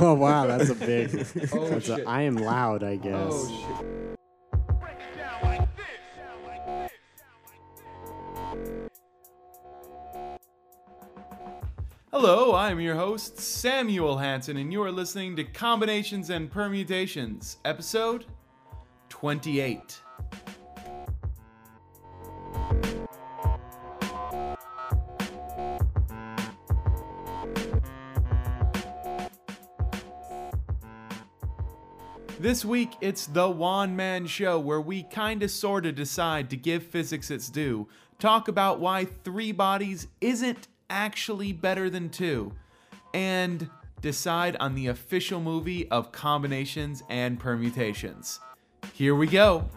oh wow, that's a big. Oh That's a. I am loud, I guess. Oh. Hello, I'm your host, Samuel Hanson, and you are listening to Combinations and Permutations, episode 28. This week, it's the Juan Man Show, where we kinda sorta decide to give physics its due, talk about why three bodies isn't actually better than two, and decide on the official movie of combinations and permutations. Here we go.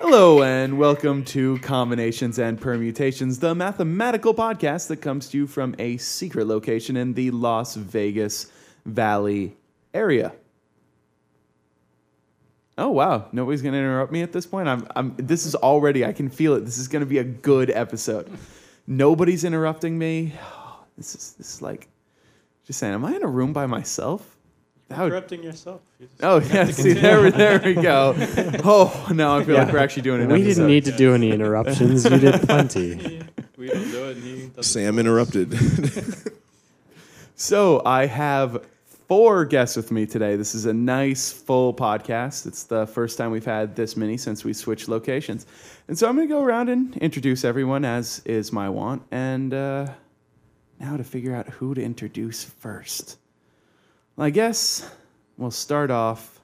Hello, and welcome to Combinations and Permutations, the mathematical podcast that comes to you from a secret location in the Las Vegas Valley area. Oh wow, nobody's gonna interrupt me at this point. I'm, I'm. This is already. I can feel it. This is gonna be a good episode. Nobody's interrupting me. This is. This is like. Just saying. Am I in a room by myself? That would- Interrupting yourself. You just Oh have yeah, to see there, we- there we go. Oh, now I feel like Yeah. we're actually doing an we episode. didn't need to do any interruptions. You did plenty. continue. we don't do it. And he doesn't. Sam interrupted. So I have four guests with me today. This is a nice full podcast. It's the first time we've had this many since we switched locations, and so I'm going to go around and introduce everyone as is my want. And uh, now to figure out who to introduce first. Well, I guess we'll start off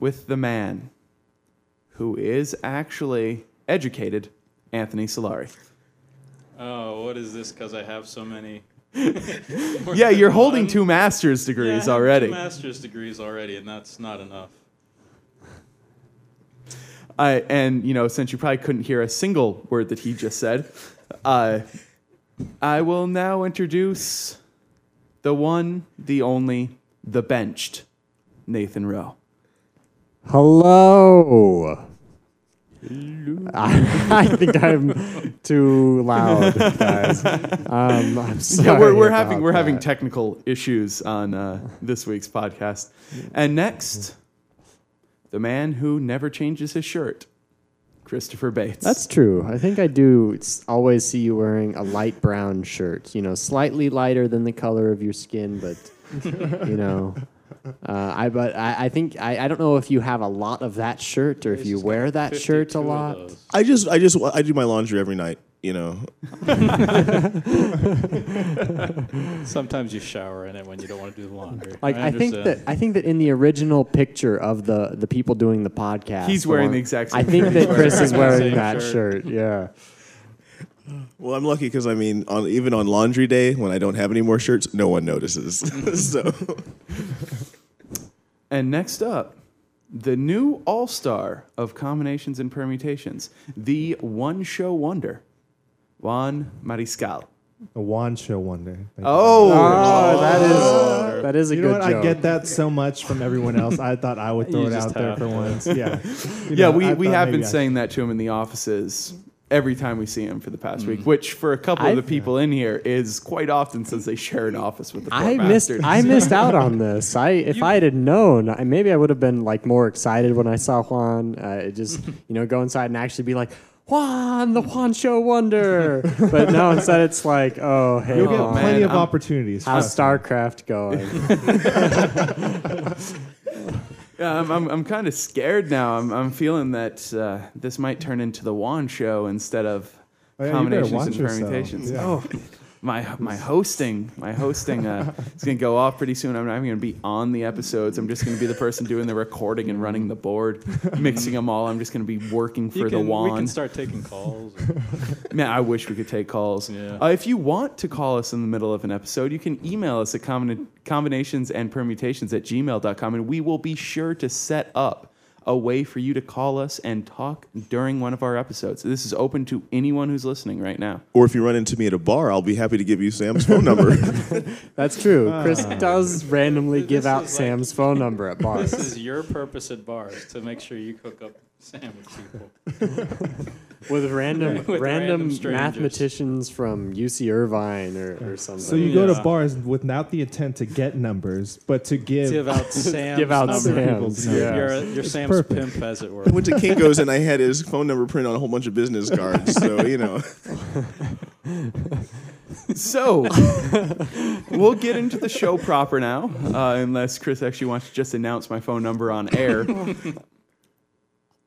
with the man who is actually educated, Anthony Solari. Oh, what is this? Because I have so many. Yeah, you're holding two master's Yeah, degrees have already. Two master's degrees already, and that's not enough. I and you know, since you probably couldn't hear a single word that he just said, uh, I will now introduce the one, the only, the benched, Nathan Rowe. Hello. I, I think I'm too loud, guys. Um, I'm sorry. Yeah, we're, we're having we're having technical issues on uh, this week's podcast. And next, the man who never changes his shirt, Christopher Bates. That's true. I think I do always see you wearing a light brown shirt. You know, slightly lighter than the color of your skin, but you know. Uh, I but I, I think I, I don't know if you have a lot of that shirt or if you wear that shirt a lot. I just, I just, I do my laundry every night. You know, Sometimes you shower in it when you don't want to do the laundry. Like I, think that. I think that in the original picture of the the people doing the podcast, He's the wearing one- the exact same thing. I think that Chris is wearing that shirt. shirt. Yeah. well, I'm lucky because I mean, on even on laundry day when I don't have any more shirts, no one notices. so, And next up, the new all star of combinations and permutations, the one show wonder, Juan Mariscal. A wand show one day. Thank. Oh, Oh, that is that is a you know good what? joke. I get that so much from everyone else. I thought I would throw You it just out there have for to. once. Yeah. You yeah, know, we, I we thought have maybe been I saying that to him in the offices every time we see him for the past week, which for a couple of I've- the people in here is quite often since they share an office with the I Fort missed Bastards. I missed out on this. I if I had known, I, maybe I would have been like more excited when I saw Juan. Uh, just you know, go inside and actually be like. Juan, the Juan Show Wonder, but no. Instead, it's like, oh, hey, You'll get Oh, Juan, man, plenty of I'm- opportunities. how's. StarCraft going? Yeah, I'm, I'm, I'm kind of scared now. I'm, I'm feeling that uh, this might turn into the Juan show instead of Oh, yeah, combinations and permutations. Yeah. Oh, my my hosting, my hosting uh, is going to go off pretty soon. I'm not even going to be on the episodes. I'm just going to be the person doing the recording and running the board, mixing them all. I'm just going to be working for You the can, we can start taking calls. Man, I wish we could take calls. Yeah. Uh, if you want to call us in the middle of an episode, you can email us at combina- combinations and permutations at gmail.com, and we will be sure to set up a way for you to call us and talk during one of our episodes. This is open to anyone who's listening right now. or if you run into me at a bar, I'll be happy to give you Sam's phone number. That's true. Chris Ah. does randomly give out like- Sam's phone number at bars. this is your purpose at bars to make sure you hook up Sandwich people. with random With random random strangers. mathematicians from UC Irvine or, or something. So you go Yeah. to bars without the intent to get numbers, but to give. Give out Sam's give out number. People's Sam's. numbers. Yeah. You're, you're Sam's perfect. pimp, as it were. I went to Kinko's and I had his phone number printed on a whole bunch of business cards. So you know, So we'll get into the show proper now, uh, unless Chris actually wants to just announce my phone number on air.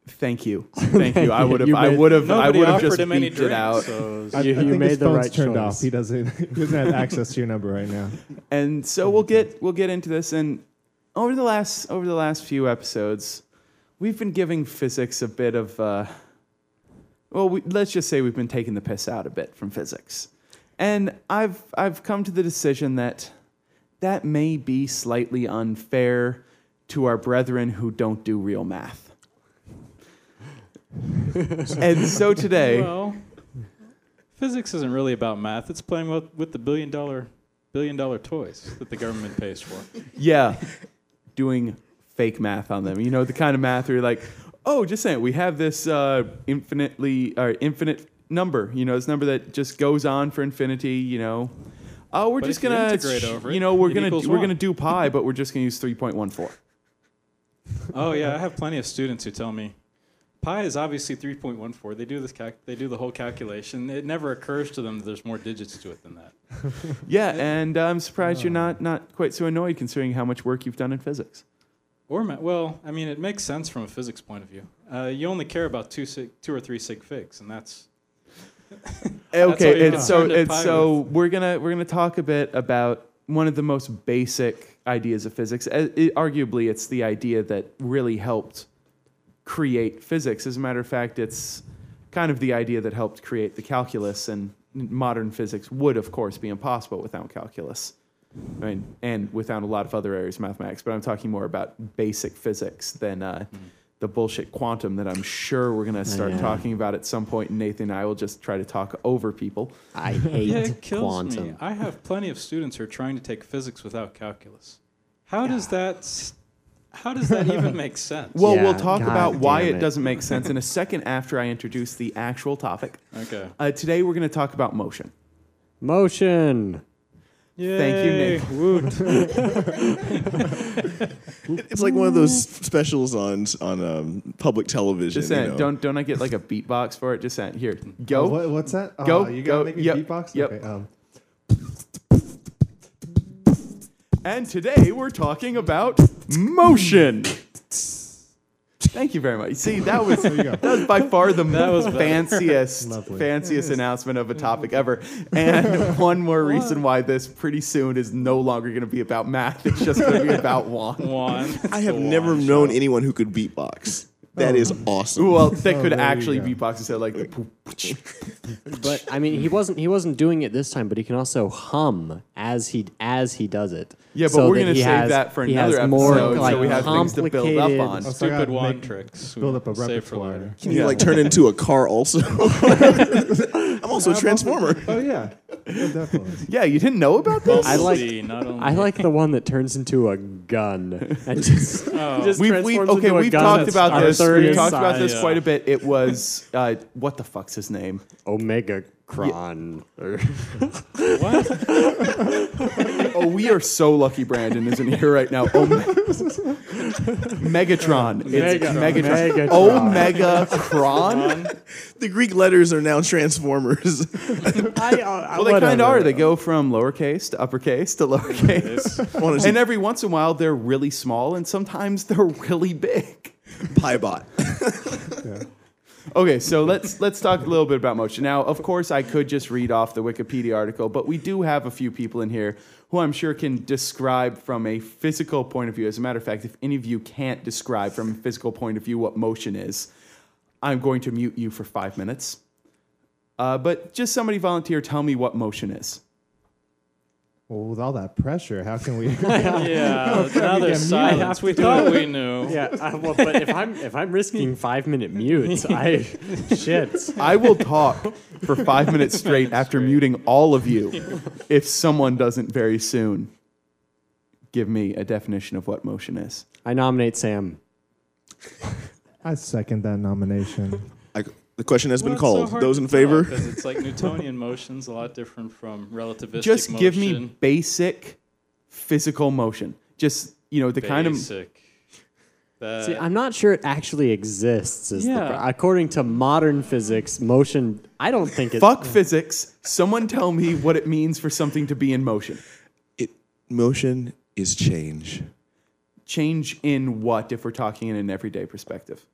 Thank you, thank you. I would have, You I made- would have, I Nobody would have offered just him any beeped it drinks, out. so I, You- I you think made his the phone's right turned choice. off. He doesn't. He doesn't have access to your number right now. And so we'll get we'll get into this. And over the last over the last few episodes, we've been giving physics a bit of uh, well, we, let's just say we've been taking the piss out a bit from physics. And I've I've come to the decision that that may be slightly unfair to our brethren who don't do real math. And so today, Well, physics isn't really about math. It's playing with, with the billion dollar billion dollar toys that the government pays for. Yeah, doing fake math on them. You know, the kind of math where you're like, oh, just saying, we have this uh, infinitely or infinite number. You know, this number that just goes on for infinity. You know, oh, we're But just gonna, integrate over you know, we're gonna we're one. gonna do pi, but we're just gonna use three point one four. Oh yeah, I have plenty of students who tell me pi is obviously 3.14. They do this calc- they do the whole calculation. It never occurs to them that there's more digits to it than that. Yeah, and uh, I'm surprised you're not not quite so annoyed considering how much work you've done in physics. Or ma- well, I mean, it makes sense from a physics point of view. Uh, you only care about two sig- two or three sig figs, and that's all Okay, it's so concerned to it's pi so we're gonna we're gonna talk a bit about one of the most basic ideas of physics. Uh, it- arguably, it's the idea that really helped create physics. As a matter of fact, it's kind of the idea that helped create the calculus, and modern physics would, of course, be impossible without calculus. I mean, and without a lot of other areas of mathematics, but I'm talking more about basic physics than uh, the bullshit quantum that I'm sure we're going to start Yeah. talking about at some point. Nathan and I will just try to talk over people. I hate yeah, it kills quantum. me. I have plenty of students who are trying to take physics without calculus. How does that? s- How does that even make sense? Well, Yeah, we'll talk God about why damn it it. doesn't make sense in a second after I introduce the actual topic. okay. Uh, today, we're going to talk about motion. Motion. Thank you, Yay. Nick. Woot. it's like one of those specials on on um, public television. Just you saying, know. don't don't I get like a beatbox for it? Just saying, here, go. Oh, what, what's that? Go, Oh, you gotta make me yep, beatbox. yep. Okay. Um, And today we're talking about motion. Thank you very much. See, that was there you go. that was by far the That was fanciest fanciest announcement of a topic ever. And one more reason why this pretty soon is no longer going to be about math. It's just going to be about Juan. One. I have never one known show. anyone who could beatbox. That oh. is awesome. Well, that Oh, could actually go. beatbox instead of like the poop. But I mean, he wasn't he wasn't doing it this time, but he can also hum as he as he does it. Yeah, but So we're gonna save has- that for another has more, episode, so like, we have things to build up on. Oh, so I Stupid gotta wand make- tricks. we build up a save for repertoire. later. Can you Yeah. like turn into a car also? I'm also a transformer. Oh yeah, Yeah, definitely. Yeah, you didn't know about this? I like- not only I like the one that turns into a gun and just, Oh. just We've, we've okay. into We've gun talked that's about this. We've talked about this quite a bit. It was uh, what the fuck's his name? Omega Cron. Or- what? Oh, we are so lucky. Brandon isn't here right now. Oh, Megatron. It's Megatron. Megatron. Omega Cron. The Greek letters are now transformers. I, uh, Well, they kind of are. They go from lowercase to uppercase to lowercase, Want to and every once in a while they're really small, and sometimes they're really big. Piebot. Okay, so let's let's talk a little bit about motion. Now, of course, I could just read off the Wikipedia article, but we do have a few people in here who I'm sure can describe from a physical point of view. As a matter of fact, if any of you can't describe from a physical point of view what motion is, I'm going to mute you for five minutes. Uh, but just somebody volunteer, tell me what motion is. Well, with all that pressure, how can we? Yeah, now there's silence. We thought we knew. Yeah, uh, well, but if I'm if I'm risking five minute mutes, I shit. I will talk for five minutes straight after muting all of you if someone doesn't very soon give me a definition of what motion is. I nominate Sam. I second that nomination. I, the question has Well, been it's so called. Those in favor? favor? 'cause it's like Newtonian motion's a lot different from relativistic Just motion. give me basic physical motion. Just you know the kind of basic. That, See, I'm not sure it actually exists. Is Yeah. pro- according to modern physics, motion. I don't think it. fuck physics. Someone tell me what it means for something to be in motion. It, motion is change. Change in what if we're talking in an everyday perspective?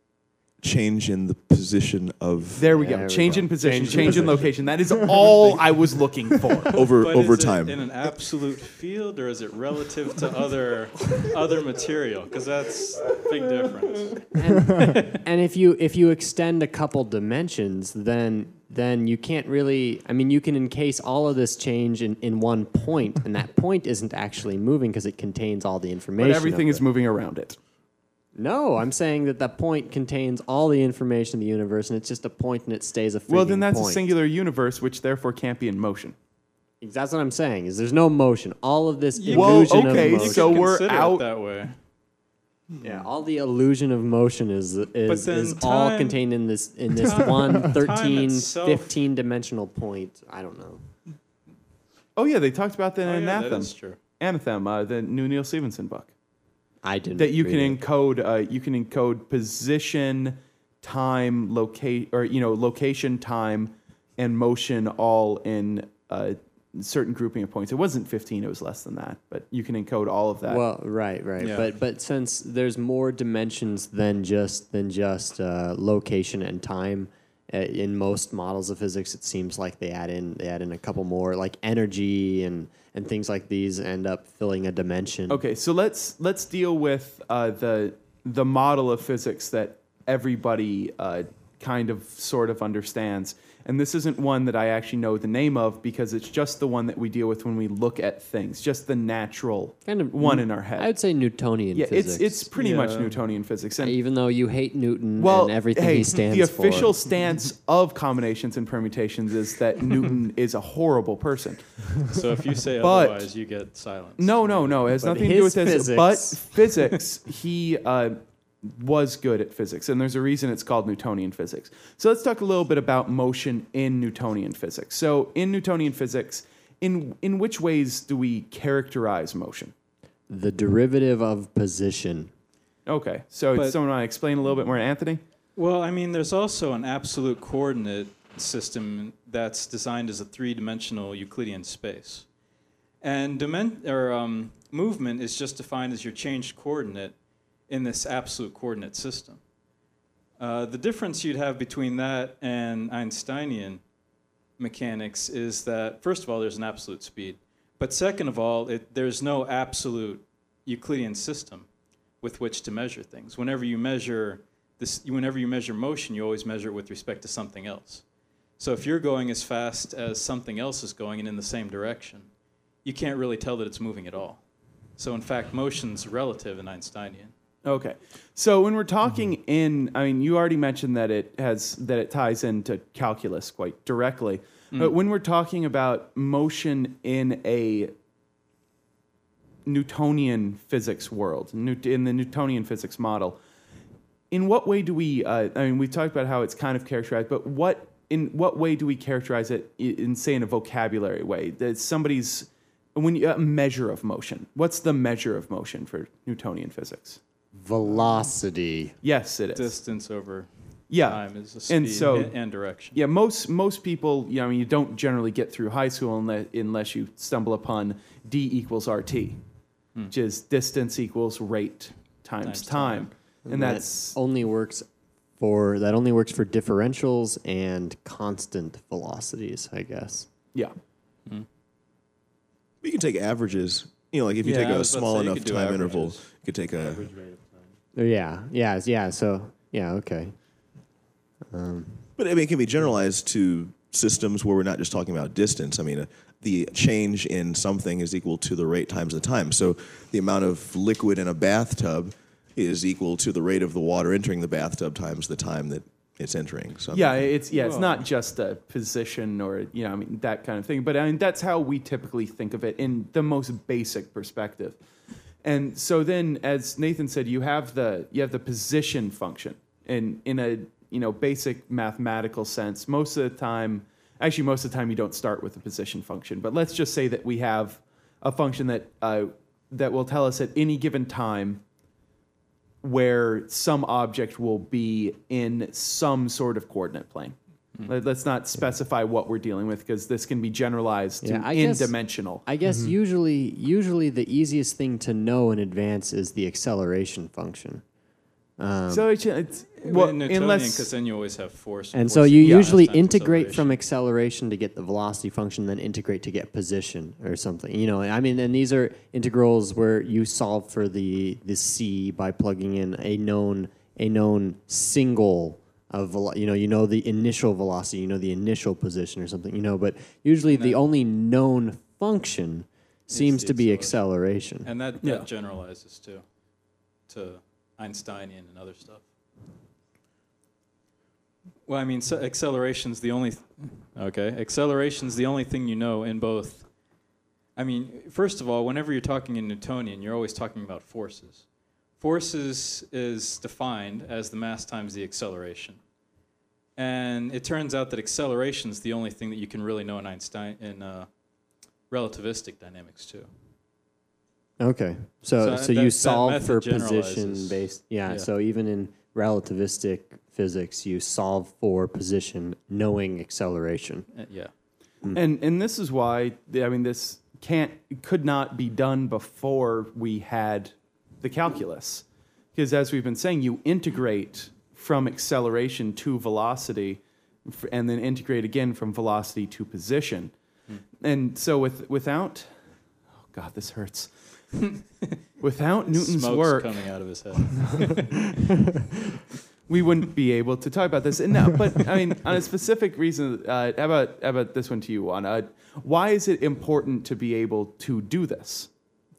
Change in the position of There we There go. we Change go. in position, Change change, in in location. That is all I was looking for. over but over is it time. in an absolute field, or is it relative to other other material? Because that's a big difference. and if you if you extend a couple dimensions, then then you can't really. I mean, you can encase all of this change in, in one point, and that point isn't actually moving because it contains all the information. But everything is it. moving around it. No, I'm saying that that point contains all the information in the universe, and it's just a point, and it stays a. Fixed. Well, then freaking that's a singular universe, which therefore can't be in motion. That's what I'm saying. Is there's no motion. All of this Whoa, illusion okay, of motion. so we're Consider it out- that way. yeah, all the illusion of motion is is, then is all time- contained in this in this time- one 13, itself- 15 dimensional point. I don't know. Oh yeah, they talked about that Oh, in yeah, that Anathem. is true. Anathem, uh, the new Neal Stephenson book. I didn't. That you read can encode. Uh, you can encode position, time, locate, or you know, location, time, and motion all in a certain grouping of points. It wasn't 15; it was less than that. But you can encode all of that. Well, right, right, Yeah. but but since there's more dimensions than just than just uh, location and time, uh, in most models of physics, it seems like they add in they add in a couple more, like energy and and things like these end up filling a dimension. Okay, so let's let's deal with uh, the the model of physics that everybody uh, kind of sort of understands. And this isn't one that I actually know the name of because it's just the one that we deal with when we look at things, just the natural Kind of one in our head. I would say Newtonian yeah, physics. it's it's pretty much Newtonian physics. And even though you hate Newton well, and everything hey, he stands the for. official stance of combinations and permutations is that Newton is a horrible person. So if you say But- otherwise, you get silence. No, no, no. It has But nothing to do with his this. But physics- physics, he uh, was good at physics, and there's a reason it's called Newtonian physics. So let's talk a little bit about motion in Newtonian physics. So in Newtonian physics, in in which ways do we characterize motion? the derivative of position. Okay, so But- someone want to explain a little bit more, Anthony? Well, I mean, there's also an absolute coordinate system that's designed as a three-dimensional Euclidean space, and dimen- or um, movement is just defined as your changed coordinate in this absolute coordinate system. Uh, the difference you'd have between that and Einsteinian mechanics is that first of all, there's an absolute speed, but second of all, it, there's no absolute Euclidean system with which to measure things. Whenever you measure this, whenever you measure motion, you always measure it with respect to something else. So if you're going as fast as something else is going and in the same direction, you can't really tell that it's moving at all. So in fact, motion's relative in Einsteinian. Okay. So when we're talking in, I mean, you already mentioned that it has that it ties into calculus quite directly. But when we're talking about motion in a Newtonian physics world, in the Newtonian physics model, in what way do we? Uh, I mean, we've talked about how it's kind of characterized, but what in what way do we characterize it in, in say, in a vocabulary way? That somebody's when you, a measure of motion. What's the measure of motion for Newtonian physics? Velocity. Yes, it is. Distance over yeah, time is the speed and so and, and direction. yeah, most most people, you know, I mean, you don't generally get through high school unless, unless you stumble upon d equals rt, hmm. which is distance equals rate times, Times time, time. and that that's only works for that only works for differentials and constant velocities, I guess. yeah. Hmm. You can take averages. You know, like if you Yeah, take I a was about to small enough could do time interval, you could take a. Yeah, yeah, yeah. So yeah, okay. But I mean, it can be generalized to systems where we're not just talking about distance. I mean, uh, the change in something is equal to the rate times the time. So the amount of liquid in a bathtub is equal to the rate of the water entering the bathtub times the time that it's entering. So Yeah, mean, it's yeah, it's not just a position or you know, I mean that kind of thing. But I mean that's how we typically think of it in the most basic perspective. And so then, as Nathan said, you have the you have the position function, in in a you know basic mathematical sense, most of the time, actually most of the time you don't start with a position function. But let's just say that we have a function that uh, that will tell us at any given time where some object will be in some sort of coordinate plane. Hmm. Let- Let's not specify what we're dealing with because this can be generalized to Yeah, I guess- n-dimensional. I guess mm-hmm. usually usually the easiest thing to know in advance is the acceleration function. Um, so it's, it's Well, well, in Newtonian, unless because then you always have force. And force so you usually integrate from acceleration to get the velocity function, then integrate to get position or something. You know, I mean, and these are integrals where you solve for the the c by plugging in a known a known single of velo- you know you know the initial velocity, you know the initial position or something. You know, but usually the only known function seems to be acceleration. acceleration. And that, Yeah. that generalizes too to Einsteinian and other stuff. Well, I mean, so acceleration's the only. Th- okay, acceleration's the only thing you know in both. I mean, first of all, whenever you're talking in Newtonian, you're always talking about forces. Forces is defined as the mass times the acceleration. And it turns out that acceleration is the only thing that you can really know in Einstein in uh, relativistic dynamics too. Okay, so So so, that- you that solve method for position generalizes. based. Yeah, Yeah. So even in relativistic physics, you solve for position knowing acceleration. Uh, yeah. And and this is why I mean this can't could not be done before we had the calculus. Because as we've been saying, you integrate from acceleration to velocity f- and then integrate again from velocity to position. And so with without oh god, this hurts. without Newton's Smoke's work, coming out of his head. we wouldn't be able to talk about this. And now, but I mean, on a specific reason, uh, how about how about this one to you, Juan? Uh, why is it important to be able to do this?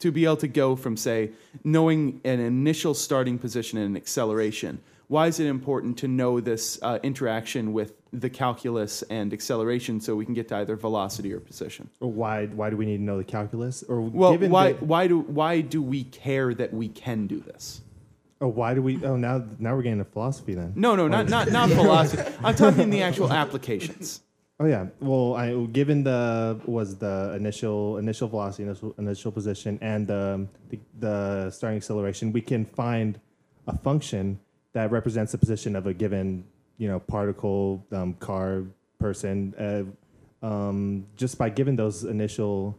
To be able to go from, say, knowing an initial starting position and an acceleration. Why is it important to know this uh, interaction with the calculus and acceleration so we can get to either velocity or position? Or why why do we need to know the calculus? Or Well, why why do why do we care that we can do this? oh why do we? Oh now now we're getting to philosophy then. No, no, not not not philosophy. I'm talking the actual applications. Oh yeah. Well, I given the was the initial initial velocity, initial initial position, and um, the the starting acceleration, we can find a function that represents the position of a given you know particle, um, car, person, uh, um, just by giving those initial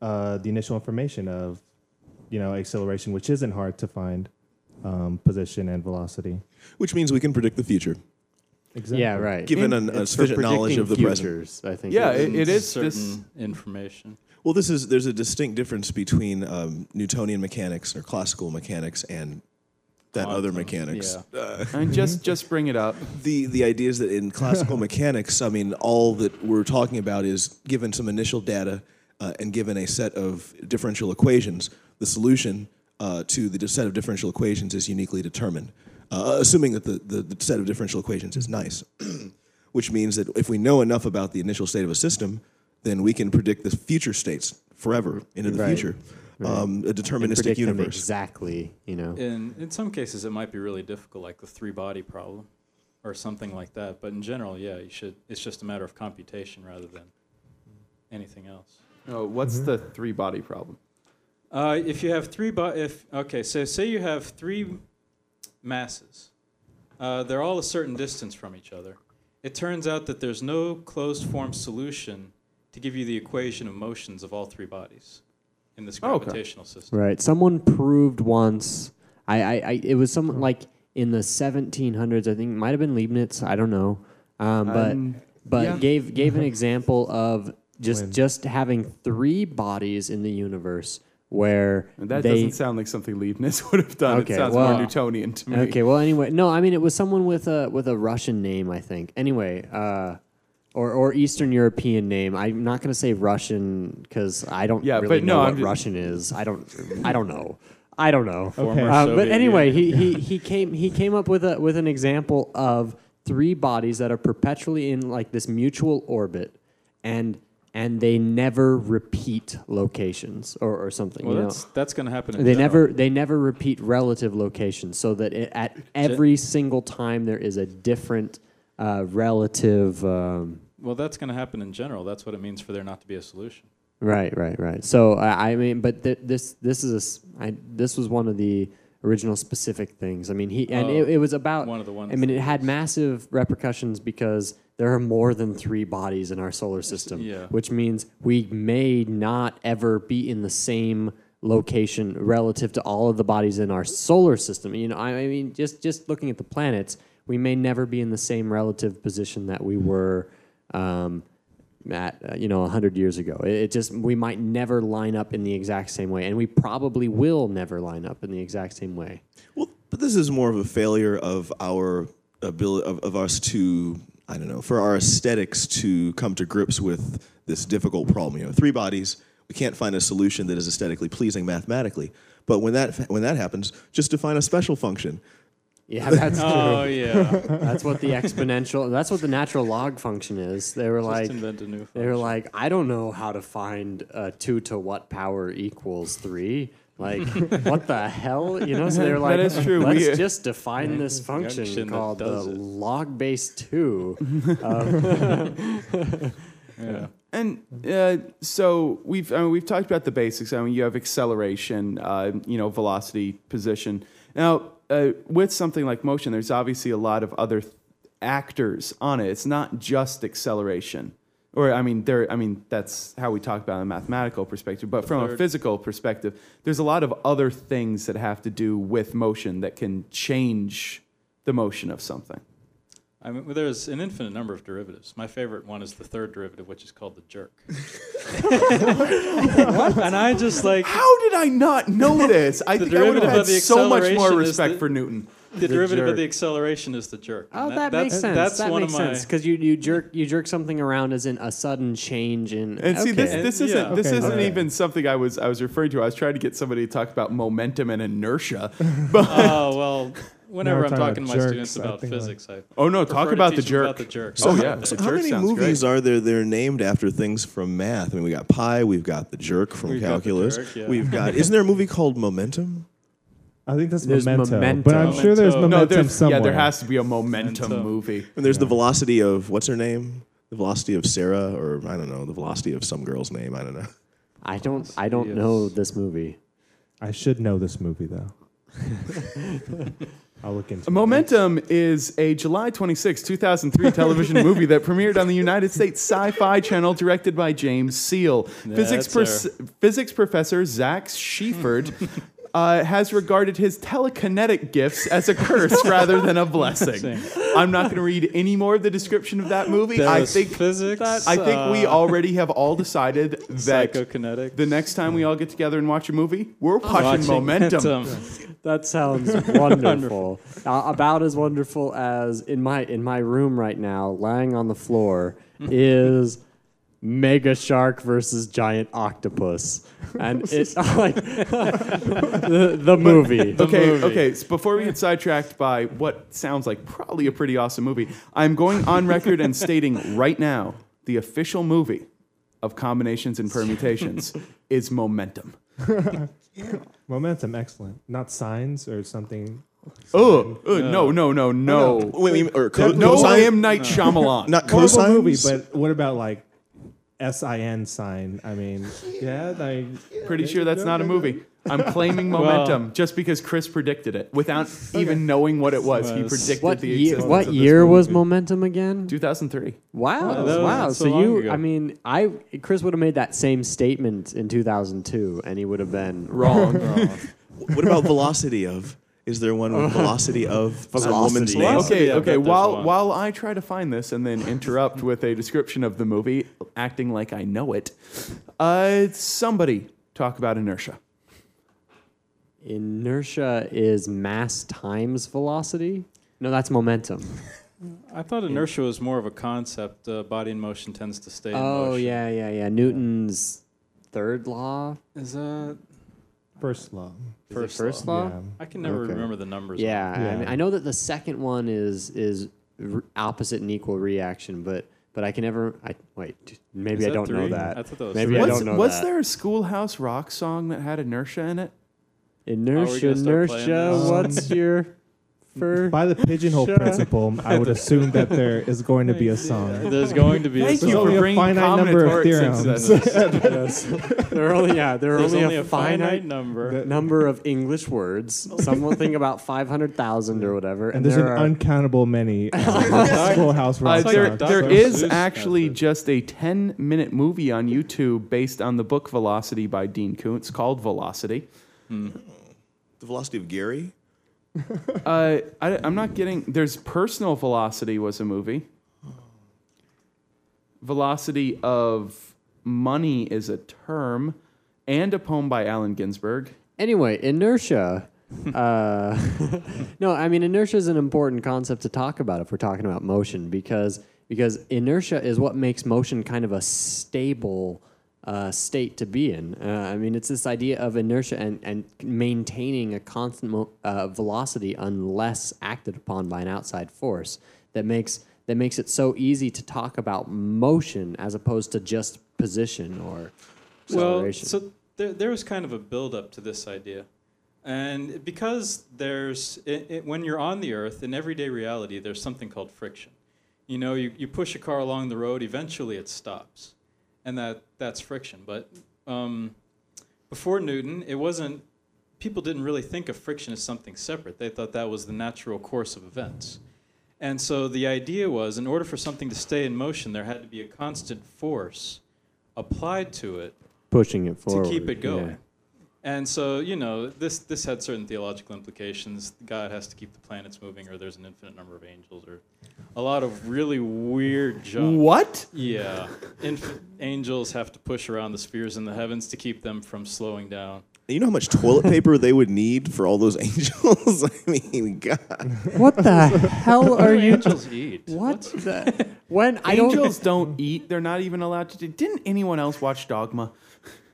uh, the initial information of you know acceleration, which isn't hard to find, um, position and velocity. Which means we can predict the future. Exactly. Yeah, right. Given an- a It's sufficient knowledge of the predicting present. I think. Yeah, it's- it- it is certain this- information. Well, this is there's a distinct difference between um, Newtonian mechanics or classical mechanics and that other mechanics. yeah. Uh, And just just bring it up. the the idea is that in classical mechanics, I mean, all that we're talking about is given some initial data uh, and given a set of differential equations, the solution uh, to the set of differential equations is uniquely determined, uh, assuming that the, the, the set of differential equations is nice. Which means that if we know enough about the initial state of a system, then we can predict the future states forever into the Right. future. Um, a deterministic universe. exactly. You know. In in some cases, it might be really difficult, like the three body problem, or something like that. But in general, yeah, you should. It's just a matter of computation rather than anything else. Oh, what's the three body problem? Uh, if you have three, bo- if okay, so say you have three masses, uh, they're all a certain distance from each other. It turns out that there's no closed form solution to give you the equation of motions of all three bodies in this Oh, okay. gravitational system. Right. Someone proved once. I, I, I it was some like in the 1700s. I think it might have been Leibniz. I don't know. Um, but Um, but yeah. gave gave an example of just When? just having three bodies in the universe where That they. doesn't sound like something Leibniz would have done. Okay, it sounds well- more Newtonian to me. Okay. Well, anyway, no. I mean, it was someone with a with a Russian name. I think. Anyway. Uh, or, or Eastern European name. I'm not going to say Russian because I don't Yeah, really but know no, what I'm Russian is. I don't. I don't know. I don't know. Okay. Uh, but anyway, he, he, he came he came up with a with an example of three bodies that are perpetually in like this mutual orbit, and and they never repeat locations or, or something. Well, you know? that's that's going to happen. In they general. never they never repeat relative locations, so that it, at every single time there is a different uh, relative. Um, Well, that's going to happen in general. That's what it means for there not to be a solution. Right, right, right. So I, I mean, but th- this this is a I this was one of the original specific things. I mean, he and Oh, it, it was about one of the ones I mean, it had massive repercussions because there are more than three bodies in our solar system, yeah. which means we may not ever be in the same location relative to all of the bodies in our solar system. You know, I, I mean, just just looking at the planets, we may never be in the same relative position that we were. Um, at uh, you know 100 years ago it, it just we might never line up in the exact same way and we probably will never line up in the exact same way Well, but this is more of a failure of our ability of, of us to I don't know for our aesthetics to come to grips with this difficult problem. You know, three bodies. We can't find a solution that is aesthetically pleasing mathematically. But when that when that happens, just define a special function. Yeah that's true. Oh yeah, that's what the exponential that's what the natural log function is they were like invent a new. they were like i don't know how to find uh, 2 to what power equals 3 like what the hell you know so they were like That is true. let's We- just define this function function that called the does it." log base 2 yeah. And uh, so we've I mean, we've talked about the basics. I mean, you have acceleration, uh, you know, velocity, position. Now, uh, with something like motion, there's obviously a lot of other th- actors on it. It's not just acceleration, or I mean, there. I mean, that's how we talk about it in a mathematical perspective. But from a physical perspective, there's a lot of other things that have to do with motion that can change the motion of something. I mean, well, there's an infinite number of derivatives. My favorite one is the third derivative, which is called the jerk. and I just like How did I not know this? I The think I would have had of the so much more acceleration is respect the- for Newton. the, derivative jerk. of the acceleration is the jerk. Oh, And that, that's, makes sense. That's that one makes of my. sense because you, you jerk you jerk something around as in a sudden change in. And see, this okay. this And- isn't yeah. this Okay, isn't okay. even something I was I was referring to. I was trying to get somebody to talk about momentum and inertia. But Oh well. Whenever I'm talking talking to my jerks, students I about think, like- physics, I oh no, talk about the jerk. About the jerk. Oh, So yeah. the So The how jerk many movies great. are there? They're named after things from math. I mean, we got pi, we've got the jerk from We've got calculus, Jerk, yeah. we've got. Isn't there a movie called Momentum? I think that's There's memento, Memento. but I'm sure there's Memento. No, momentum there's somewhere. yeah, there has to be a momentum Momentum. movie. And there's the velocity of what's her name? The velocity of Sarah, or I don't know, the velocity of some girl's name. I don't know. I don't I don't know this movie. I should know this movie though. I'll look into it. Momentum is a July 26, 2003 television movie that premiered on the United States Sci-Fi Channel, directed by James Seale. Physics, That's pers- physics professor Zach Shefford uh, has regarded his telekinetic gifts as a curse rather than a blessing. I'm not going to read any more of the description of that movie. I think physics. I think we uh, already have all decided that psychokinetic. the next time we all get together and watch a movie, we're watching, Momentum. That sounds wonderful. uh, about as wonderful as in my in my room right now, lying on the floor, is Mega Shark versus Giant Octopus, and it's like the, the movie. okay, movie. okay. So before we get sidetracked by what sounds like probably a pretty awesome movie, I'm going on record and stating right now the official movie of combinations and permutations is Momentum. Momentum, excellent. Not signs or something. Oh, no, no, no, no. Wait, wait, or co- No, cosine? M. Night Shyamalan. Not Horrible cosines? movie, but what about like S I N sign? I mean, yeah, like Pretty sure that's not a movie. I'm claiming Momentum just because Chris predicted it without even knowing what it was. He predicted What the year? existence What of this year was. Momentum again? 2003. Wow! Oh, that was wow! so So, long you, ago. I mean, I Chris would have made that same statement in 2002, and he would have been Wrong. What about velocity of? Is there one with velocity of some Velocity. woman's name? Okay, Yeah, I okay. bet there's While one. while I try to find this and then interrupt with a description of the movie, acting like I know it, uh, somebody talk about inertia. Inertia is mass times velocity. No, that's momentum. I thought inertia was more of a concept. Uh, body in motion tends to stay in Oh motion. yeah, yeah, yeah. Newton's third law. Is that first law. First first law. law? Yeah. I can never Okay. remember the numbers. on Yeah, I, mean, I know that the second one is is r- opposite and equal reaction, but but I can never. I wait. Maybe I don't know that. I thought that was maybe three. I don't know was that. there a Schoolhouse Rock song that had inertia in it? Inertia, oh, gonna start playing inertia. Um, what's your for? By the pigeonhole Sure. principle, I would assume that there is going to be a song. There's going to be Thank a you There's for only a finite number of theorems. this. there are only yeah. There are There's only, a, finite, number. number of English words. Some will think about five hundred thousand or whatever. And there's there an are, uncountable many uh, Schoolhouse Uh, Rock there, songs. there Dr. is actually method. just a 10 minute movie on YouTube based on the book Velocity by Dean Koontz called Velocity. The velocity of Gary. Uh, I, I'm not getting. There's Personal Velocity was a movie. Velocity of Money is a term, and a poem by Allen Ginsberg. Anyway, inertia. uh, no, I mean inertia is an important concept to talk about if we're talking about motion because because inertia is what makes motion kind of a stable uh, state to be in. Uh, I mean, it's this idea of inertia and, and maintaining a constant mo- uh, velocity unless acted upon by an outside force that makes that makes it so easy to talk about motion as opposed to just position or Well, so there, there was kind of a build up to this idea. And because there's, it, it, when you're on the earth, in everyday reality, there's something called friction. You know, you, you push a car along the road, eventually it stops. And that, that's friction. But um, before Newton, it wasn't, people didn't really think of friction as something separate. They thought that was the natural course of events. And so the idea was in order for something to stay in motion, there had to be a constant force applied to it pushing it forward to keep it going. yeah. And so, you know, this this had certain theological implications. God has to keep the planets moving, or there's an infinite number of angels, or a lot of really weird junk. What? Yeah, Inf- angels have to push around the spheres in the heavens to keep them from slowing down. You know how much toilet paper they would need for all those angels? I mean, God. What the hell are you? angels eat? What? the, when I don't Angels don't eat. They're not even allowed to. do Didn't anyone else watch Dogma?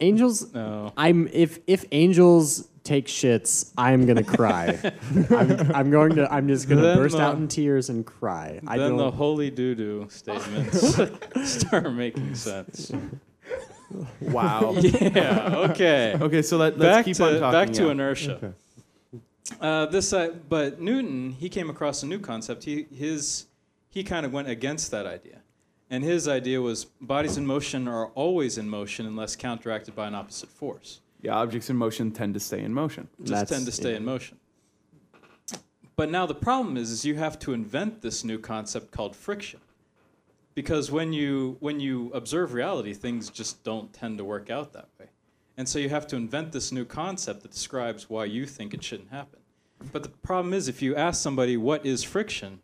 angels. No. I'm if if angels take shits, I'm gonna cry. I'm, I'm going to. I'm just gonna Then burst the- out in tears and cry. I then the don't. holy doo doo statements start making sense. Wow. Yeah. Okay. Okay, so let, let's back keep to on talking. back to yeah. inertia. Uh, this, uh, but Newton, he came across a new concept. He his he kind of went against that idea, and his idea was bodies in motion are always in motion unless counteracted by an opposite force. Yeah, objects in motion tend to stay in motion. Just That's- tend to stay yeah. in motion. But now the problem is, is you have to invent this new concept called friction, because when you when you observe reality, things just don't tend to work out that way, and so you have to invent this new concept that describes why you think it shouldn't happen. But the problem is, if you ask somebody what is friction,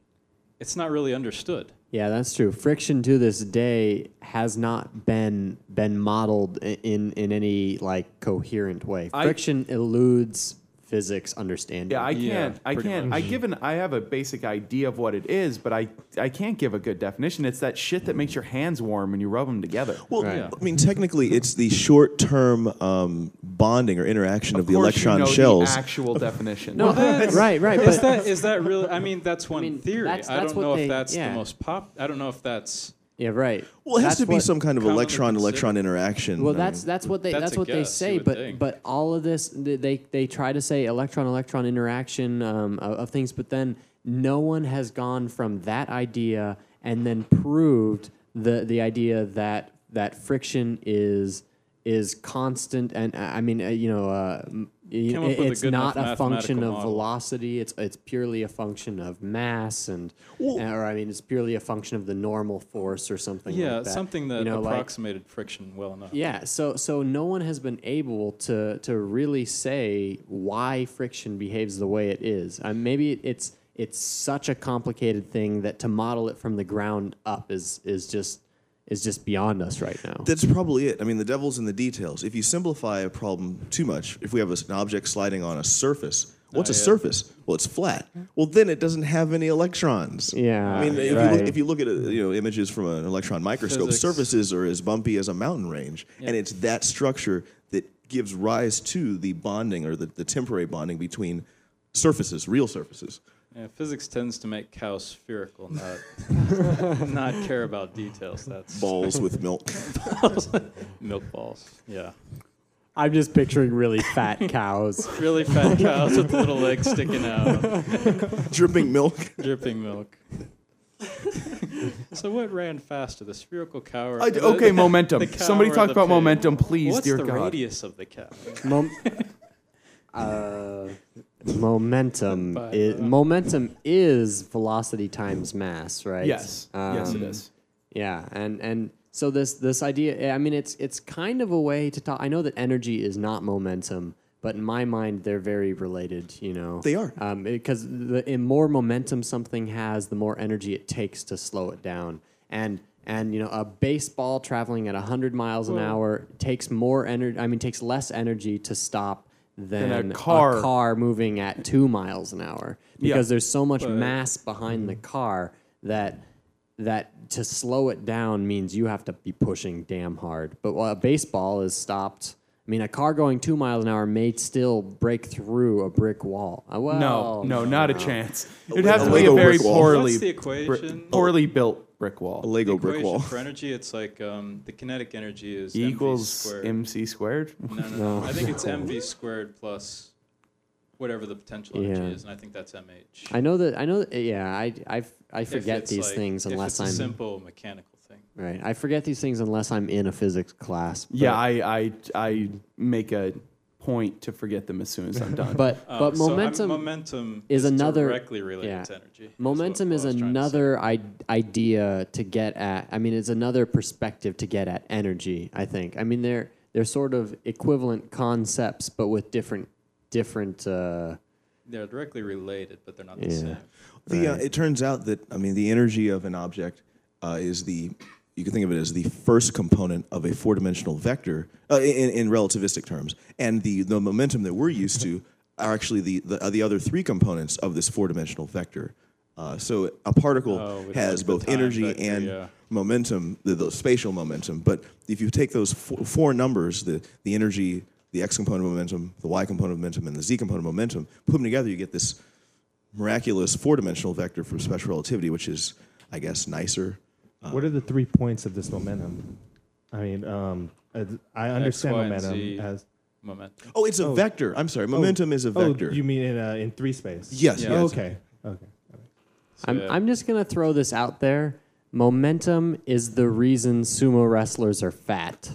it's not really understood. Yeah, that's true. Friction to this day has not been been modeled in in any like coherent way. I- Friction eludes physics understanding. Yeah, I can't. I can't. I give an. I have a basic idea of what it is, but I I can't give a good definition. It's that shit that makes your hands warm when you rub them together. Well, Right. Yeah. I mean, technically, it's the short-term um, bonding or interaction of, the course you electron know shells. The actual definition. no, right, right. Is that is that really? I mean, that's one mean, theory. that's- I don't know they- if that's yeah. the most pop. I don't know if that's. Yeah, right. well, it has That's to be what- some kind of commonly electron-electron interaction. Well, I that's mean, that's what they That's that's, a what they guess, you say, would but think. but all of this th- they they try to say electron electron interaction um, of, of things, but then no one has gone from that idea and then proved the the idea that that friction is is constant and uh, I mean uh, you know uh, m- y- Came a it's not a function of model. velocity. It's it's purely a function of mass and or I mean it's purely a function of the normal force or something. Yeah, like that. something that you know, like- approximated friction well enough. yeah, so so no one has been able to to really say why friction behaves the way it is. Uh, maybe it's it's such a complicated thing that to model it from the ground up is is just is just beyond us right now. That's probably it. I mean, the devil's in the details. If you simplify a problem too much, if we have an object sliding on a surface, what's a yeah. surface? Well, it's flat. Well, then it doesn't have any electrons. Yeah, I mean, if, you look, if you look at uh, you know images from an electron microscope, Physics. surfaces are as bumpy as a mountain range, and it's that structure that gives rise to the bonding or the, the temporary bonding between surfaces, real surfaces. Yeah, physics tends to make cows spherical, not not care about details. That's Balls with milk. milk balls. Yeah, I'm just picturing really fat cows. really fat cows with little legs sticking out, Dripping milk. dripping milk. so what ran faster, the spherical cow or I- the- okay, the- momentum. the cow Somebody or talk about pig? momentum, please, dear God. What's dear the God. radius of the cow? Mom- uh, momentum. But, i- uh, momentum is velocity times mass, right? Yes. yes, it Um. Yeah, and and so this this idea. I mean, it's it's kind of a way to talk. I know that energy is not momentum, but in my mind, they're very related. You know, They are. um, because the in more momentum something has, the more energy it takes to slow it down. And and you know, a baseball traveling at hundred miles an Well- hour takes more energy. I mean, takes less energy to stop than, Than a car. car moving at two miles an hour Yeah. because there's so much But- mass behind the car that that to slow it down means you have to be pushing damn hard. But while a baseball is stopped, I mean, a car going two miles an hour may still break through a brick wall. Uh, well, no, no, not a chance. It'd have to be a very poorly, What's the bri- equation? poorly built brick A wall. Lego The brick wall. For energy, it's like um, the kinetic energy is E mv equals squared. mc squared. No, no, No. no. I think it's mv squared plus whatever the potential energy Yeah. is, and I think that's mh. I know that. I know. That, yeah, I I, I If forget it's these like- things if unless it's a I'm simple mechanical thing. right. I forget these things unless I'm in a physics class. Yeah, I, I, I make a point to forget them as soon as I'm done. But Uh, but so momentum momentum is another- directly related yeah. to energy. Momentum what is I was trying to another I- idea to get at. I mean, it's another perspective to get at energy. I think. I mean, they're they're sort of equivalent concepts, but with different different. Uh, They're directly related, but they're not the Yeah. same. The, uh, it turns out that I mean the energy of an object uh, is the you can think of it as the first component of a four-dimensional vector uh, in, in relativistic terms, and the the momentum that we're used to are actually the the, uh, the other three components of this four-dimensional vector. Uh, so a particle Oh, has both time energy vector, and yeah. momentum, the, the spatial momentum. But if you take those four, four numbers, the the energy, the x component of momentum, the y component of momentum, and the z component of momentum, put them together, you get this miraculous four-dimensional vector for special relativity, which is, I guess, nicer. What are the three points of this momentum? I mean, um, uh, I understand Y, and momentum Z. as Momentum. Oh, it's a Oh. vector. I'm sorry, momentum is a vector. Oh, you mean in uh, in three space? yes, Yeah. yes. Oh, okay. Okay. So, I'm yeah. I'm just gonna throw this out there. Momentum is the reason sumo wrestlers are fat.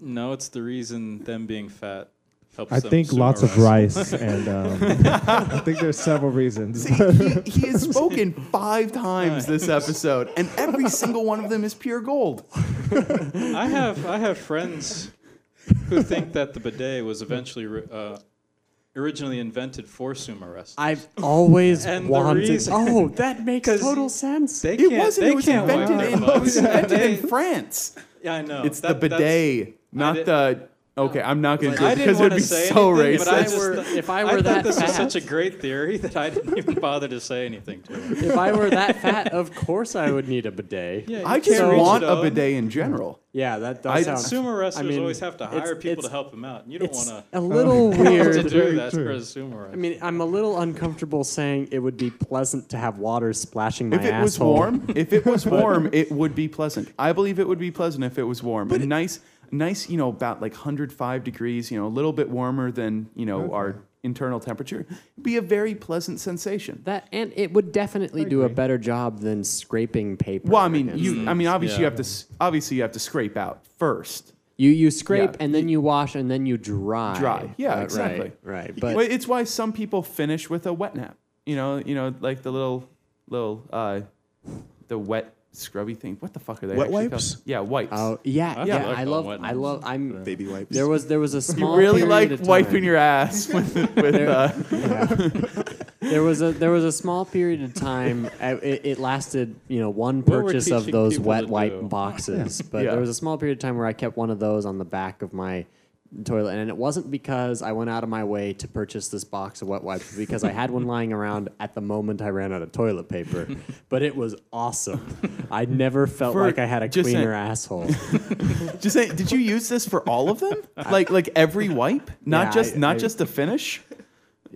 no, it's the reason them being fat helps I think lots of rice, and um, I think there's several reasons. he, he has spoken five times this episode, and every single one of them is pure gold. I have I have friends who think that the bidet was eventually uh, originally invented for sumo wrestling. I've always And the wanted. reason- oh, that makes total sense. They It can't, wasn't. They It was can't invented in. It was invented in France. Yeah, I know. It's That- the that's- bidet, not did- the. Okay, I'm not going to do I it didn't because it'd want be to say so anything, racist. but I If I just, were- if I I were thought that this was fat- such a great theory that I didn't even bother to say anything to it. if I were that fat, of course I would need a bidet. Yeah, I just can't reach want it a up. bidet in general. Yeah, that I- does sound. Sumo wrestlers I mean, always have to it's- hire people it's- to help them out. and You don't It's want a little to weird. do that true. for a sumo wrestler. I mean, I'm a little uncomfortable saying it would be pleasant to have water splashing my If it was asshole. warm, if it was warm, it would be pleasant. I believe it would be pleasant if it was warm. But nice, nice, you know, about like 105 degrees, you know, a little bit warmer than, you know, our internal temperature. Be a very pleasant sensation. That and it would definitely do a better job than scraping paper. Well, I mean, you. I mean, obviously you have to. Obviously, you have to scrape out first. you you scrape Yeah. and then you wash and then you dry. Dry. Yeah, Uh, right, exactly. Right, But but it's why some people finish with a wet nap. You know, you know, like the little, little, uh, the wet scrubby thing. What the fuck are they? Wet actually wipes? called? Yeah, wipes. oh yeah, I yeah. like I all love. wet I love. I'm. Baby wipes. There was there was a you really period like of wiping your ass with, with uh, There was a there was a small period of time. uh, It, it lasted, you know, one What we're purchase of teaching those people wet wipe do. boxes. But Yeah. there was a small period of time where I kept one of those on the back of my toilet, and it wasn't because I went out of my way to purchase this box of wet wipes, because I had one lying around at the moment I ran out of toilet paper. But it was awesome. I never felt For- like I had a just cleaner saying- asshole. Just say, did you use this for all of them? Like like every wipe, not Yeah, just I- not I- just the finish.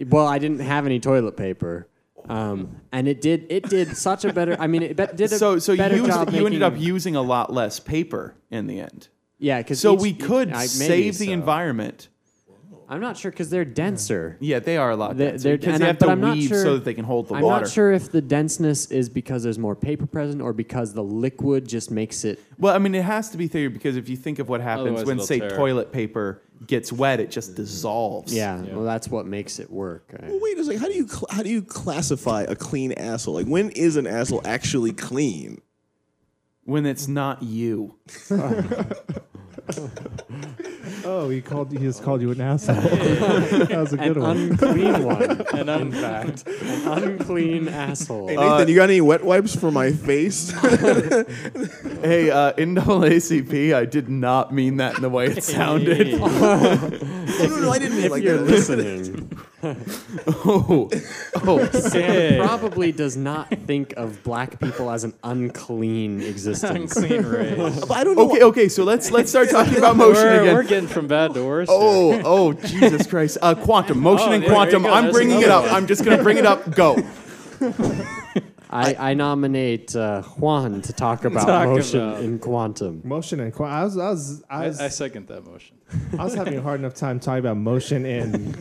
well, I didn't have any toilet paper, um, and it did it did such a better. I mean, it be- did a So so you better used, job. you ended up using a lot less paper in the end. Yeah, because So we could maybe save the so. environment. I'm not sure because they're denser. Yeah, they are a lot They're- denser they're- because and they I- have but to I'm not weave sure- so that they can hold the water. I'm water. not sure if the denseness is because there's more paper present or because the liquid just makes it. Well, I mean, it has to be theory because if you think of what happens Otherwise when, it'll say, tear. toilet paper gets wet, it just dissolves. Yeah, Yeah. well, that's what makes it work. I- Well, wait a second. How do you cl- how do you classify a clean asshole? Like when is an asshole actually clean? When it's not you. Oh, he called. He just called you an asshole. that was a good An one. unclean one, And in fact, an unclean asshole. Hey, Nathan, you got any wet wipes for my face? Hey, uh, NAACP, I did not mean that in the way it sounded. no, no, no, I didn't mean it if like you're that. listening, oh, oh. Sam probably does not think of black people as an unclean existence. Unclean race. But I don't know. Okay, okay, so let's let's start talking about motion we're, again. we're getting from bad to worse. Oh, oh, Jesus Christ. Uh, quantum, motion Oh, and there you quantum. I'm bringing it up. one. I'm just going to bring it up. Go. I, I nominate uh, Juan to talk about Talk motion about- in quantum. Motion and qua- I was, I was, I I, was, I second that motion. I was having a hard enough time talking about motion in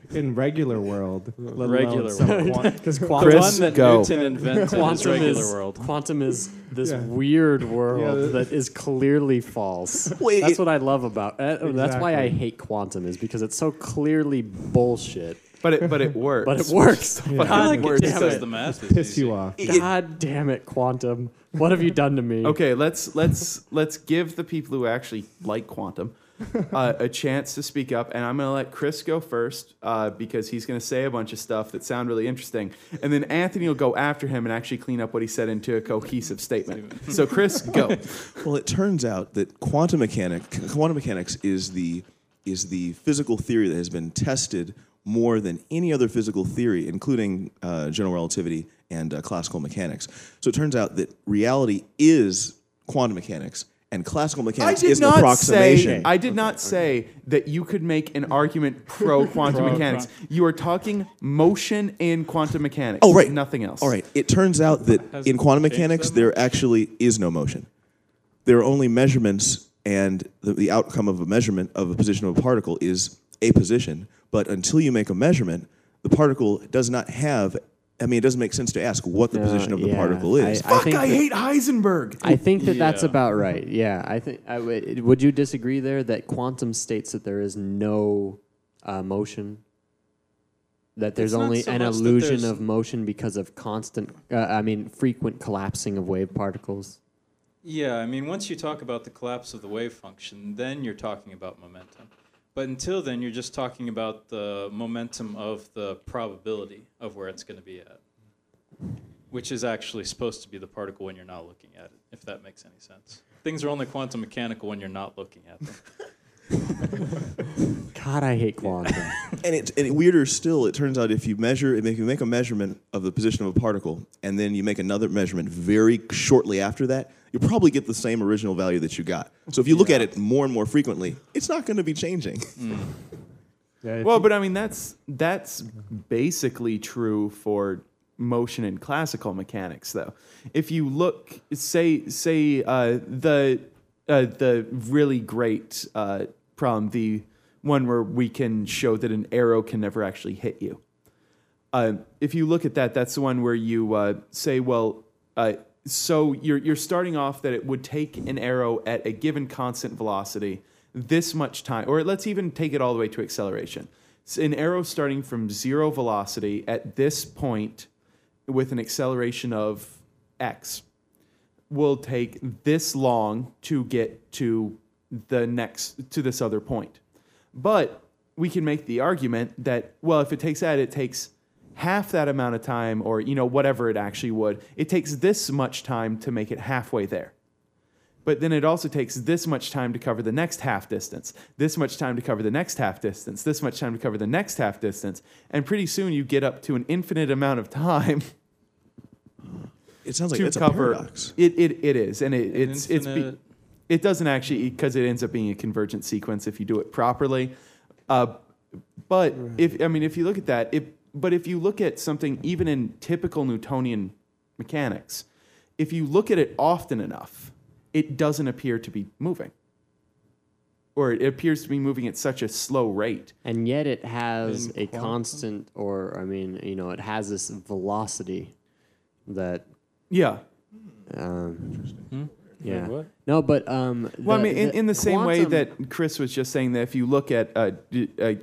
in regular world, let alone Regular some world. quan- Because The quantum, Chris, one that go. Newton invented is quantum regular is world. quantum is this Yeah. weird world Yeah, that is clearly false. Wait, that's it- what I love about. Uh, That's why I Exactly. hate quantum is because it's so clearly bullshit. But it but it works. But it works. I God feel like damn it just it. the math is piss easy. you off. God damn it, quantum! What have you done to me? Okay, let's let's let's give the people who actually like quantum uh, a chance to speak up, and I'm going to let Chris go first uh, because he's going to say a bunch of stuff that sound really interesting, and then Anthony will go after him and actually clean up what he said into a cohesive statement. So, Chris, go. Well, it turns out that quantum mechanic, quantum mechanics is the is the physical theory that has been tested more than any other physical theory, including uh, general relativity and uh, classical mechanics. So it turns out that reality is quantum mechanics, and classical mechanics is an not approximation. say I did not say that you could make an argument pro quantum Pro mechanics. You are talking motion in quantum mechanics. Oh, right. Nothing else. All right. It turns out that Has in quantum mechanics, that there actually is no motion. There are only measurements, and the, the outcome of a measurement of a position of a particle is a position. But until you make a measurement, the particle does not have. I mean, it doesn't make sense to ask what the Uh, position of the yeah, particle is. I Fuck, think I, that- hate Heisenberg. I think that that's Yeah. about right. Yeah, I think. I would would you disagree there that quantum states that there is no uh, motion? That there's It's not only so an much that illusion there's- of motion because of constant, uh, I mean, frequent collapsing of wave particles. Yeah, I mean, once you talk about the collapse of the wave function, then you're talking about momentum. But until then, you're just talking about the momentum of the probability of where it's going to be at, which is actually supposed to be the particle when you're not looking at it, if that makes any sense. Things are only quantum mechanical when you're not looking at them. God, I hate quantum. And it, and it, weirder still, it turns out if you measure, if you make a measurement of the position of a particle, and then you make another measurement very shortly after that, you'll probably get the same original value that you got. So if you look at it more and more frequently, it's not going to be changing. Yeah, Well, you- but I mean that's that's basically true for motion in classical mechanics, though. If you look, say say uh, the uh, the really great uh, problem, the one where we can show that an arrow can never actually hit you. Uh, if you look at that, that's the one where you uh, say, well, uh, so you're, you're starting off that it would take an arrow at a given constant velocity this much time, or let's even take it all the way to acceleration. An arrow starting from zero velocity at this point with an acceleration of x will take this long to get to the next to this other point. But we can make the argument that well, if it takes that, it takes half that amount of time, or you know whatever it actually would. It takes this much time to make it halfway there. But then it also takes this much time to cover the next half distance, this much time to cover the next half distance, this much time to cover the next half distance, and pretty soon you get up to an infinite amount of time It sounds like to that's a paradox. It, it it is, and it, An it's it's be, it doesn't actually because it ends up being a convergent sequence if you do it properly. Uh, But if I mean, if you look at that, if but if you look at something even in typical Newtonian mechanics, if you look at it often enough, it doesn't appear to be moving, or it appears to be moving at such a slow rate. and yet it has In a quantum? constant, or I mean, you know, it has this velocity that, Yeah. um, yeah. What? No, but um, Well, I the- mean, in, the in the same way quantum- that Chris was just saying that if you look at a, a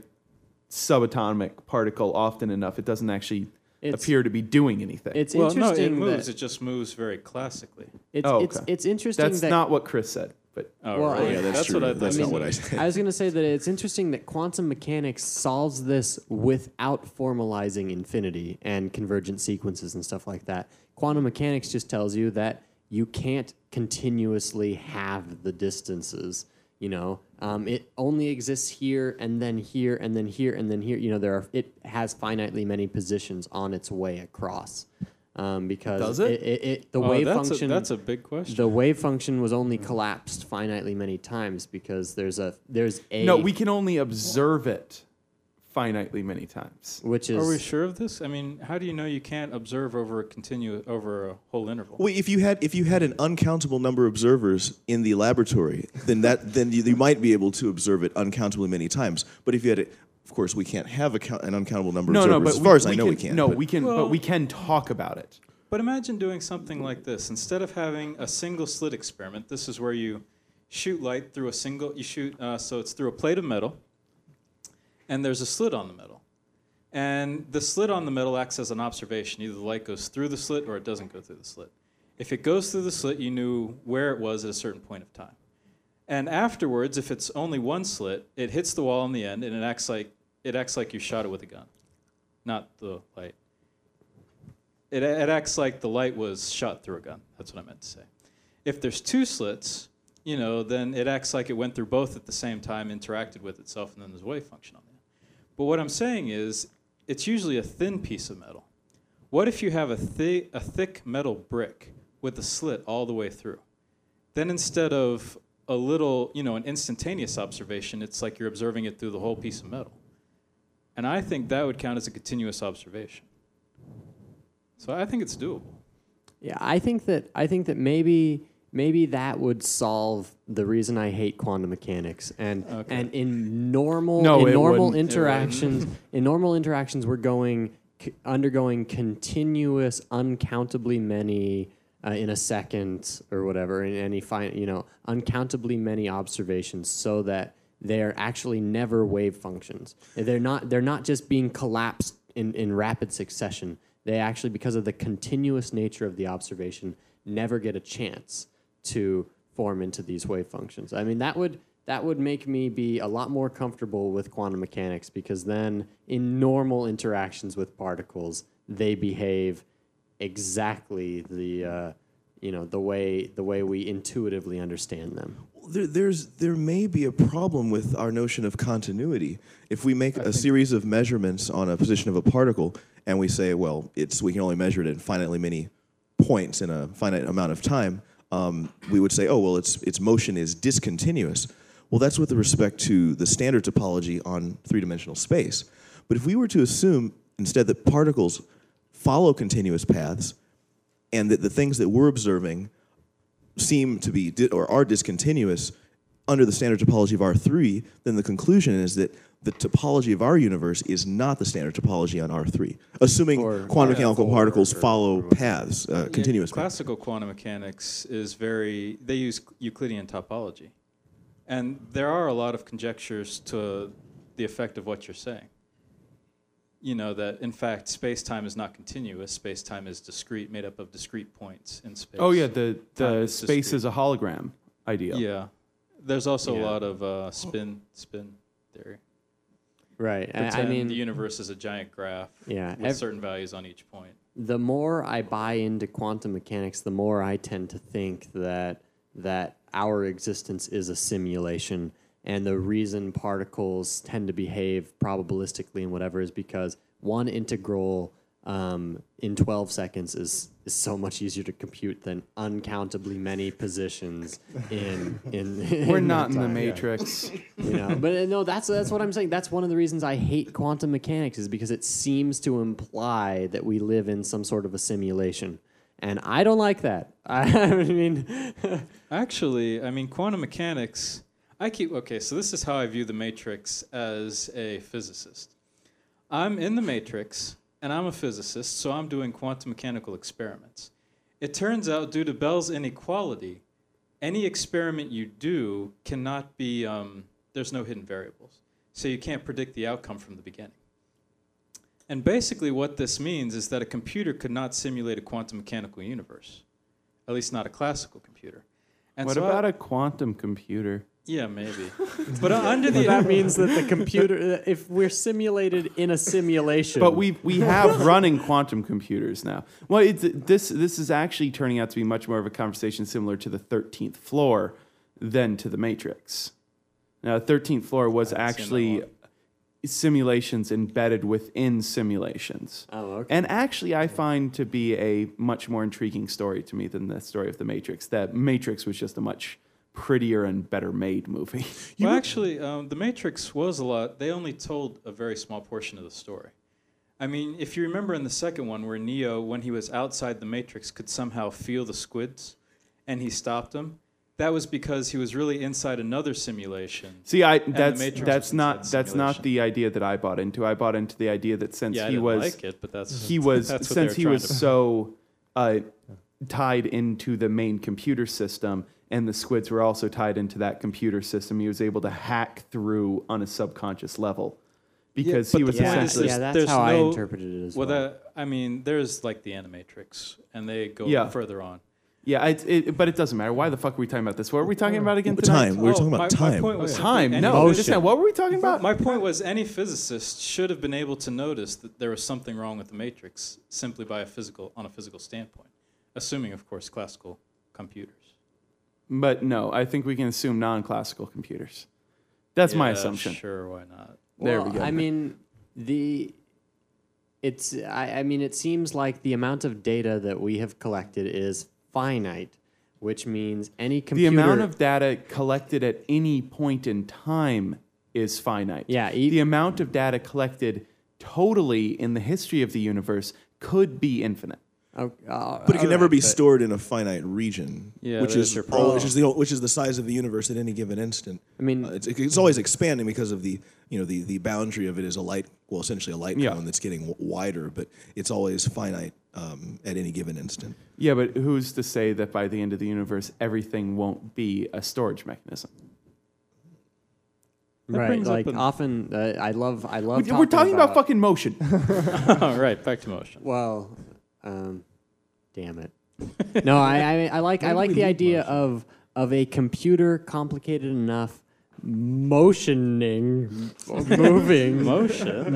subatomic particle often enough, it doesn't actually It's- appear to be doing anything. it's Well, no, interesting it moves. that It just moves very classically. it's, Oh, it's okay. it's interesting That's that not what Chris said, but Oh, Well, really? yeah, that's true. what I That's thought. not what I said. I was going to say that it's interesting that quantum mechanics solves this without formalizing infinity and convergent sequences and stuff like that. Quantum mechanics just tells you that you can't continuously have the distances. You know, um, it only exists here and then here and then here and then here. You know, there are it has finitely many positions on its way across. Um, because Does it? It, it, it- the Oh, wave that's function A, that's a big question. the wave function was only collapsed finitely many times because there's a there's a no, we can only observe it finitely many times. which is Are we sure of this? I mean, how do you know you can't observe over a continue over a whole interval? Well, if you had if you had an uncountable number of observers in the laboratory, then that then you, you might be able to observe it uncountably many times. But if you had, a, of course, we can't have a count, an uncountable number No, of no, observers. but as far we, as I we know, can, we can't. No, but- we can, Well- but we can talk about it. But imagine doing something like this. Instead of having a single slit experiment, this is where you shoot light through a single, you shoot, uh, so it's through a plate of metal, and there's a slit on the middle. And the slit on the middle acts as an observation. Either the light goes through the slit or it doesn't go through the slit. If it goes through the slit, you knew where it was at a certain point of time. And afterwards, if it's only one slit, it hits the wall in the end, and it acts like it acts like you shot it with a gun, not the light. It, it acts like the light was shot through a gun. That's what I meant to say. If there's two slits, you know, then it acts like it went through both at the same time, interacted with itself, and then there's a wave function on. But what I'm saying is, it's usually a thin piece of metal. What if you have a, thi- a thick metal brick with a slit all the way through? Then instead of a little, you know, an instantaneous observation, it's like you're observing it through the whole piece of metal. And I think that would count as a continuous observation. So I think it's doable. yeah i think that i think that maybe maybe that would solve the reason i hate quantum mechanics. And Okay. and in normal No, in normal interactions in normal interactions we're going c- undergoing continuous uncountably many uh, in a second or whatever in any fine you know uncountably many observations so that they're actually never wave functions. They're not they're not just being collapsed in, in rapid succession. They actually because of the continuous nature of the observation never get a chance to form into these wave functions i mean that would that would make me be a lot more comfortable with quantum mechanics because then in normal interactions with particles they behave exactly the uh, you know the way the way we intuitively understand them there, there's there may be a problem with our notion of continuity. If we make a series of measurements on a position of a particle and we say, well, it's we can only measure it in finitely many points in a finite amount of time, um, we would say, oh, well, its its motion is discontinuous. Well, that's with respect to the standard topology on three-dimensional space. But if we were to assume instead that particles follow continuous paths, and that the things that we're observing seem to be or are discontinuous under the standard topology of R3, then the conclusion is that the topology of our universe is not the standard topology on R3, assuming Or- quantum yeah, mechanical or- particles or- follow or- paths, uh, Yeah, continuous paths. Classical quantum mechanics is very, they use Euclidean topology. And there are a lot of conjectures to the effect of what you're saying. You know, that in fact, space time is not continuous, space time is discrete, made up of discrete points in space. Oh yeah, the the is space discrete. is a hologram idea. Yeah. There's also a lot of uh, spin spin theory. Right I, I mean the universe is a giant graph Yeah, with ev- certain values on each point. the more I buy into quantum mechanics, the more I tend to think that that our existence is a simulation, and the reason particles tend to behave probabilistically and whatever is because one integral um, in 12 seconds is is so much easier to compute than uncountably many positions in in. We're in not in that the time. Matrix. You know, but uh, no, that's that's what I'm saying. That's one of the reasons I hate quantum mechanics is because it seems to imply that we live in some sort of a simulation, and I don't like that. I mean, Actually, I mean, quantum mechanics. I keep okay. So this is how I view the matrix as a physicist. I'm in the matrix, and I'm a physicist, so I'm doing quantum mechanical experiments. It turns out, due to Bell's inequality, any experiment you do cannot be. Um, there's no hidden variables, so you can't predict the outcome from the beginning. And basically, what this means is that a computer could not simulate a quantum mechanical universe, at least not a classical computer. And what so about a quantum computer? Yeah, maybe. But uh, under the that means that the computer, if we're simulated in a simulation, But we we have running quantum computers now. Well, it's, this this is actually turning out to be much more of a conversation similar to the thirteenth floor than to the Matrix. Now, thirteenth floor was I haven't seen that actually simulations embedded within simulations. Oh, okay. And actually, I find to be a much more intriguing story to me than the story of the Matrix. That Matrix was just a much prettier and better made movie. well, actually, um, the Matrix was a lot. They only told a very small portion of the story. I mean, if you remember in the second one, where Neo, when he was outside the Matrix, could somehow feel the squids, and he stopped them. That was because he was really inside another simulation. See, I that's that's not that's not the idea that I bought into. I bought into the idea that since yeah, I he didn't was like it, but that's he was that's since he was so uh, tied into the main computer system and the squids were also tied into that computer system he was able to hack through on a subconscious level because but he was point yeah, essentially yeah, that's there's how I interpreted it as Well, well. that I mean, there's like the Animatrix, and they go Yeah. further on. yeah it, it, but it doesn't matter why the fuck are we talking about this what were we talking about again tonight? Time. We were Oh, talking about my, time. My point was time any- no Motion. just now what were we talking about My point was any physicist should have been able to notice that there was something wrong with the matrix simply by a physical on a physical standpoint, assuming, of course, classical computers. But no i think we can assume non-classical computers that's my Yeah, assumption Sure, why not? There well, we go. I mean, the it's I, I mean, it seems like the amount of data that we have collected is finite, which means any computer the amount of data collected at any point in time is finite. Yeah, e- the amount of data collected totally in the history of the universe could be infinite. Uh, But it can never alright, be stored in a finite region, Yeah, which is your all- which is the which is the size of the universe at any given instant. I mean, Uh, it's, it's always expanding because of the you know the, the boundary of it is a light well essentially a light Yeah. cone that's getting w- wider, but it's always finite um, at any given instant. Yeah, but who's to say that by the end of the universe, everything won't be a storage mechanism? That right? Like an- often, uh, I love, I love. We're talking about fucking motion. All right, back to motion. Well, um, damn it. No, I, I, I like, I like the idea of of a computer complicated enough, motioning, moving, Motion. there it is.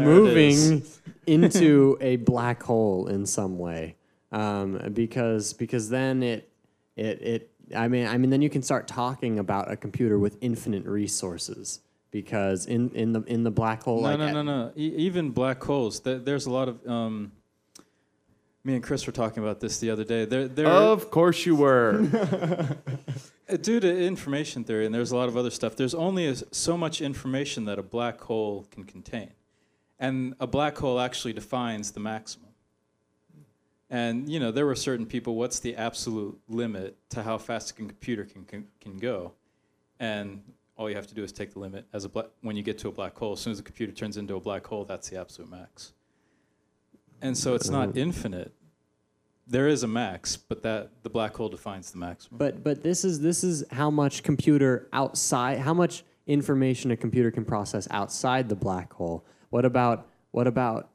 moving into a black hole in some way, um, because because then it it it. I mean, I mean, then you can start talking about a computer with infinite resources. Because in, in the in the black hole, No, like no, at- no, no. E- even black holes. Th- there's a lot of. Um, me and Chris were talking about this the other day. There, there. of course you were. Uh, Due to information theory, and there's a lot of other stuff, there's only a, so much information that a black hole can contain. And a black hole actually defines the maximum. And, you know, there were certain people, what's the absolute limit to how fast a computer can, can, can go? And all you have to do is take the limit as a bla- when you get to a black hole. As soon as the computer turns into a black hole, that's the absolute max. And so it's not uh-huh. infinite. There is a max, but that the black hole defines the maximum. But but this is this is how much computer outside how much information a computer can process outside the black hole. What about what about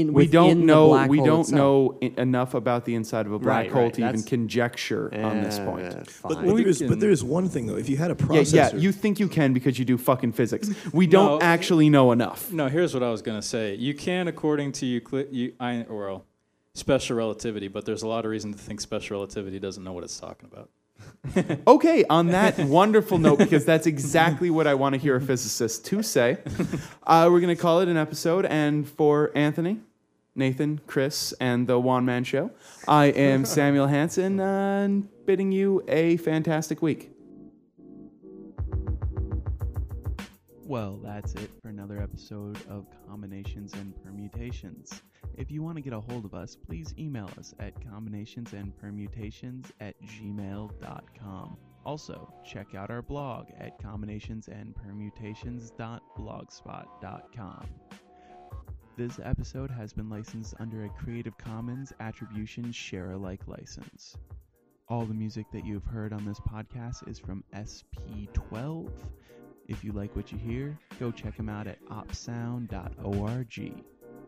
in We don't the know. black We don't itself? know I- enough about the inside of a black Right, hole right, to even that's- conjecture on this Uh, point. But, fine. but, there is, but there is one thing though. If you had a Yeah, processor, yeah. You think you can because you do fucking physics. We don't No. actually know enough. No, here's what I was going to say. You can, according to Euclid, you, I, or well, special relativity, but there's a lot of reason to think special relativity doesn't know what it's talking about. Okay, on that wonderful note, because that's exactly what I want to hear a physicist to say, uh, we're going to call it an episode. And for Anthony, Nathan, Chris, and the One Man Show. I am Samuel Hansen, uh, bidding you a fantastic week. Well, that's it for another episode of Combinations and Permutations. If you want to get a hold of us, please email us at combinationsandpermutations at gmail.com. Also, check out our blog at combinationsandpermutations.blogspot.com. This episode has been licensed under a Creative Commons Attribution Share Alike license. All the music that you've heard on this podcast is from SP12. If you like what you hear, go check them out at opsound.org.